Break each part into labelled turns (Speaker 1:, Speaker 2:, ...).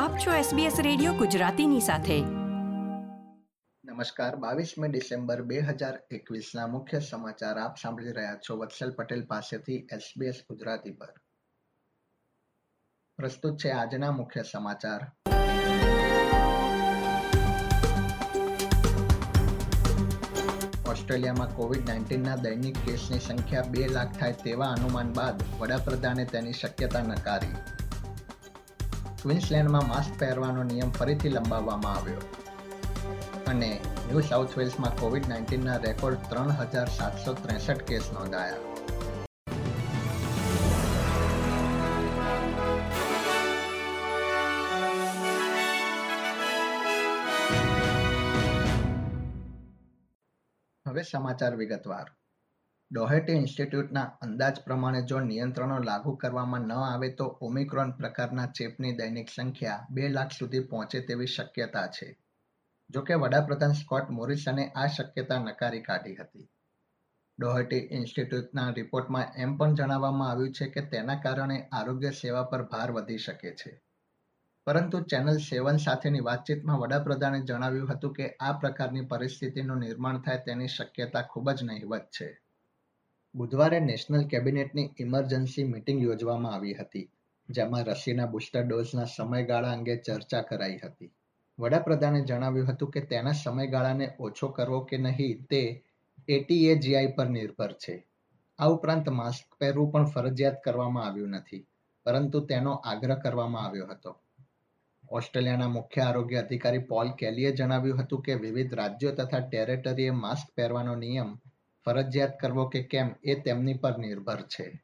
Speaker 1: આપ છો SBS radio ગુજરાતીની સાથે.
Speaker 2: નમસ્કાર, બાવીસમી ડિસેમ્બર બે હજાર એકવીસના મુખ્ય સમાચાર આપ સાંભળી રહ્યા છો વત્સલ પટેલ પાસેથી SBS ગુજરાતી પર. પ્રસ્તુત છે આજના મુખ્ય સમાચાર. ઓસ્ટ્રેલિયામાં કોવિડ નાઇન્ટીનના દૈનિક કેસની સંખ્યા બે લાખ થાય તેવા અનુમાન બાદ વડાપ્રધાને તેની શક્યતા નકારી. ક્વિન્સલેન્ડમાં માસ્ક પહેરવાનો નિયમ ફરીથી લંબાવવામાં આવ્યો. અને ન્યૂ સાઉથ વેલ્સમાં કોવિડ નાઇન્ટીનના રેકોર્ડ ત્રણ હજાર સાતસો ત્રેસઠ કેસ નોંધાયા. હવે સમાચાર વિગતવાર. ડોહેટી ઇન્સ્ટિટ્યૂટના અંદાજ પ્રમાણે જો નિયંત્રણો લાગુ કરવામાં ન આવે તો ઓમિક્રોન પ્રકારના ચેપની દૈનિક સંખ્યા બે લાખ સુધી પહોંચે તેવી શક્યતા છે. જોકે વડાપ્રધાન સ્કોટ મોરિસને આ શક્યતા નકારી કાઢી હતી. ડોહેટી ઇન્સ્ટિટ્યૂટના રિપોર્ટમાં એમ પણ જણાવવામાં આવ્યું છે કે તેના કારણે આરોગ્ય સેવા પર ભાર વધી શકે છે. પરંતુ ચેનલ સેવન સાથેની વાતચીતમાં વડાપ્રધાને જણાવ્યું હતું કે આ પ્રકારની પરિસ્થિતિનું નિર્માણ થાય તેની શક્યતા ખૂબ જ નહિવત છે. બુધવારે નેશનલ કેબિનેટની ઇમરજન્સી મિટિંગ યોજવામાં આવી હતી, જેમાં રસીના બુસ્ટર ડોઝના સમયગાળા અંગે ચર્ચા કરાઈ હતી. વડાપ્રધાને જણાવ્યું હતું કે તેના સમયગાળાને ઓછો કરવો કે નહીં તે એટીએજીઆઈ પર નિર્ભર છે. આ ઉપરાંત માસ્ક પહેરવું પણ ફરજિયાત કરવામાં આવ્યું નથી, પરંતુ તેનો આગ્રહ કરવામાં આવ્યો હતો. ઓસ્ટ્રેલિયાના મુખ્ય આરોગ્ય અધિકારી પોલ કેલીએ જણાવ્યું હતું કે વિવિધ રાજ્યો તથા ટેરેટરીએ માસ્ક પહેરવાનો નિયમ ફરજિયાત કરવો કે કેમ એ તેમની પર નિર્ભર છે.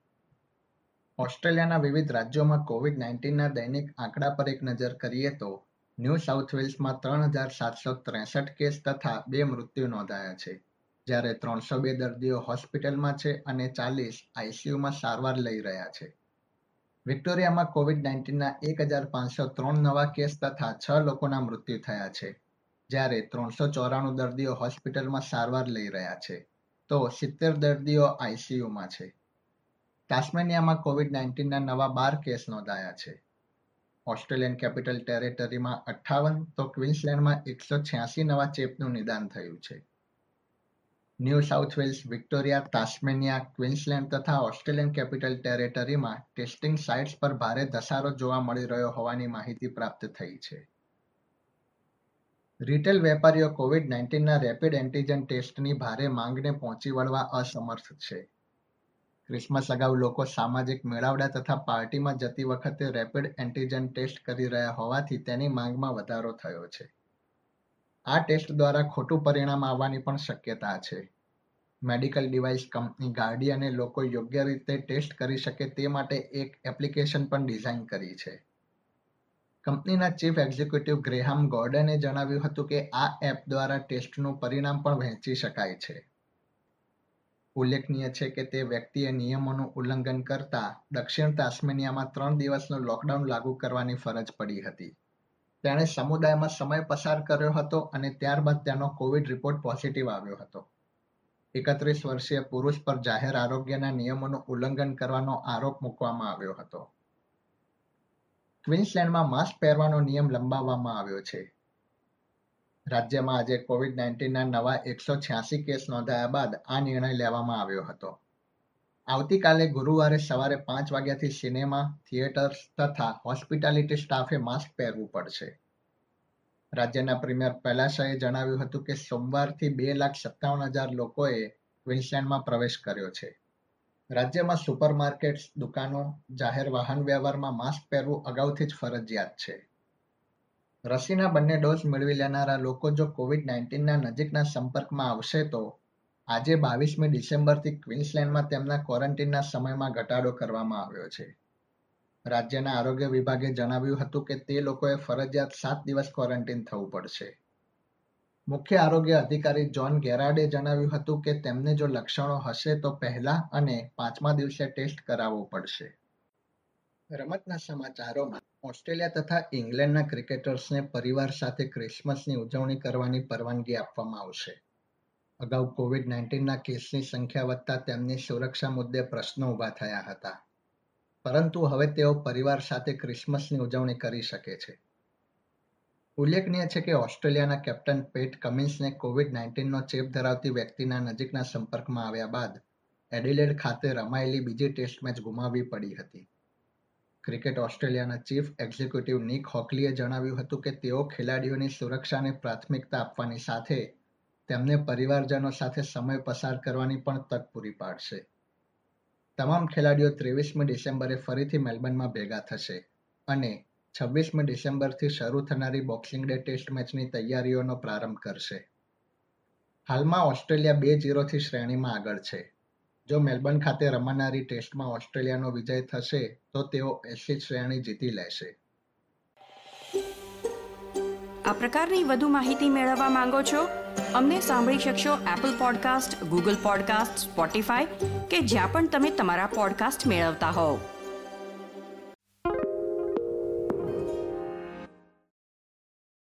Speaker 2: ઓસ્ટ્રેલિયાના વિવિધ રાજ્યોમાં કોવિડ નાઇન્ટીનના દૈનિક આંકડા પર એક નજર કરીએ તો, ન્યૂ સાઉથ વેલ્સમાં ત્રણ હજાર સાતસો ત્રેસઠ કેસ તથા બે મૃત્યુ નોંધાયા છે. જ્યારે ત્રણસો બે દર્દીઓ હોસ્પિટલમાં છે અને ચાલીસ આઈસીયુમાં સારવાર લઈ રહ્યા છે. વિક્ટોરિયામાં કોવિડ નાઇન્ટીનના એક હજાર પાંચસો ત્રણ નવા કેસ તથા છ લોકોના મૃત્યુ થયા છે. જ્યારે ત્રણસો ચોરાણું દર્દીઓ હોસ્પિટલમાં સારવાર લઈ રહ્યા છે. તો સિત્તેર દર્દીઓ આઈસીયુમાં છે. ટાસ્મેનિયામાં કોવિડ નાઇન્ટીનના નવા બાર કેસ નોંધાયા છે. ઓસ્ટ્રેલિયન કેપિટલ ટેરેટરીમાં અઠ્ઠાવન, તો ક્વિન્સલેન્ડમાં એકસો છ્યાસી નવા ચેપનું નિદાન થયું છે. New South Wales, Victoria, Tasmania, Queensland તથા ઓસ્ટ્રેલિયન કેપિટલ ટેરેટરીમાં ટેસ્ટિંગ સાઇટ્સ પર ભારે ધસારો જોવા મળી રહ્યો હોવાની માહિતી પ્રાપ્ત થઈ છે. રિટેલ વેપારીઓ કોવિડ નાઇન્ટીનના રેપિડ એન્ટીજન ટેસ્ટની ભારે માંગને પહોંચી વળવા અસમર્થ છે. ક્રિસમસ અગાઉ લોકો સામાજિક મેળાવડા તથા પાર્ટીમાં જતી વખતે રેપિડ એન્ટીજન ટેસ્ટ કરી રહ્યા હોવાથી તેની માંગમાં વધારો થયો છે. આ ટેસ્ટ દ્વારા ખોટું પરિણામ આવવાની પણ શક્યતા છે. મેડિકલ ડિવાઇસ કંપની ગાર્ડિયને લોકો યોગ્ય રીતે ટેસ્ટ કરી શકે તે માટે એક એપ્લિકેશન પણ ડિઝાઇન કરી છે. કંપનીના ચીફ એક્ઝિક્યુટિવ ગ્રેહામ ગોર્ડને જણાવ્યું હતું કે આ એપ દ્વારા ટેસ્ટનું પરિણામ પણ વહેંચી શકાય છે. ઉલ્લેખનીય છે કે તે વ્યક્તિએ નિયમોનું ઉલ્લંઘન કરતા દક્ષિણ તાસ્મેનિયામાં ત્રણ દિવસનું લોકડાઉન લાગુ કરવાની ફરજ પડી હતી. તેણે સમુદાયમાં સમય પસાર કર્યો હતો અને ત્યારબાદ તેનો કોવિડ રિપોર્ટ પોઝિટિવ આવ્યો હતો. એકત્રીસ વર્ષીય પુરુષ પર જાહેર આરોગ્યના નિયમોનું ઉલ્લંઘન કરવાનો આરોપ મૂકવામાં આવ્યો હતો. ક્વિન્સલેન્ડમાં માસ્ક પહેરવાનો નિયમ લંબાવવામાં આવ્યો છે. રાજ્યમાં આજે કોવિડ નાઇન્ટીનના નવા એકસો છ્યાસી કેસ નોંધાયા બાદ આ નિર્ણય લેવામાં આવ્યો હતો. આવતીકાલે ગુરુવારે સવારે પાંચ વાગ્યાથી સિનેમા, થિયેટર્સ તથા હોસ્પિટાલિટી સ્ટાફે માસ્ક પહેરવું પડશે. રાજ્યના પ્રીમિયર પૈલાશાએ જણાવ્યું હતું કે સોમવારથી બે લાખ સત્તાવન હજાર લોકોએ ક્વિન્સલેન્ડમાં પ્રવેશ કર્યો છે. રાજ્યમાં સુપરમાર્કેટ્સ, દુકાનો, જાહેર વાહન વ્યવહારમાં માસ્ક પહેરવું અગાઉથી જ ફરજિયાત છે. રસીના બંને ડોઝ મેળવી લેનારા લોકો જો કોવિડ નાઇન્ટીનના નજીકના સંપર્કમાં આવશે તો આજે બાવીસમી ડિસેમ્બરથી ક્વિન્સલેન્ડમાં તેમના ક્વોરન્ટીનના સમયમાં ઘટાડો કરવામાં આવ્યો છે. રાજ્યના આરોગ્ય વિભાગે જણાવ્યું હતું કે તે લોકોએ ફરજિયાત સાત દિવસ ક્વોરન્ટીન થવું પડશે. મુખ્ય આરોગ્ય અધિકારી જોન ગેરાડે જણાવ્યું હતું કે તેમને જો લક્ષણો હશે તો પહેલા અને પાંચમા દિવસે ટેસ્ટ કરાવવો પડશે. રમતના સમાચારોમાં ઓસ્ટ્રેલિયા તથા ઇંગ્લેન્ડના ક્રિકેટર્સને પરિવાર સાથે ક્રિસમસની ઉજવણી કરવાની પરવાનગી આપવામાં આવશે. અગાઉ કોવિડ નાઇન્ટીનના કેસની સંખ્યા વધતા તેમની સુરક્ષા મુદ્દે પ્રશ્નો ઊભા થયા હતા. પરંતુ હવે તેઓ પરિવાર સાથે ક્રિસમસની ઉજવણી કરી શકે છે. ઉલ્લેખનીય છે કે ઓસ્ટ્રેલિયાના કેપ્ટન પેટ કમિન્સને કોવિડ નાઇન્ટીનનો ચેપ ધરાવતી વ્યક્તિના નજીકના સંપર્કમાં આવ્યા બાદ એડિલેડ ખાતે રમાયેલી બીજી ટેસ્ટ મેચ ગુમાવવી પડી હતી. ક્રિકેટ ઓસ્ટ્રેલિયાના ચીફ એક્ઝિક્યુટિવ નિક હોકલીએ જણાવ્યું હતું કે તેઓ ખેલાડીઓની સુરક્ષાને પ્રાથમિકતા આપવાની સાથે તેમને પરિવારજનો સાથે સમય પસાર કરવાની પણ તક પૂરી પાડશે. તમામ ખેલાડીઓ ત્રેવીસમી ડિસેમ્બરે ફરીથી મેલબર્નમાં ભેગા થશે અને છવ્વીસમી ડિસેમ્બરથી શરૂ થનારી બોક્સિંગ ડે ટેસ્ટ મેચની તૈયારીઓનો પ્રારંભ કરશે. હાલમાં ઓસ્ટ્રેલિયા બે જીરોથી શ્રેણીમાં આગળ છે. જો મેલબર્ન ખાતે રમાનારી ટેસ્ટમાં ઓસ્ટ્રેલિયાનો વિજય થશે, તો તેઓ એસી શ્રેણી જીતી લેશે.
Speaker 1: આ પ્રકારની વધુ માહિતી મેળવવા માંગો છો? અમને સાંભળી શકશો Apple podcast Google podcast Spotify કે જ્યાં પણ તમે તમારા પોડકાસ્ટ મેળવતા હોવ.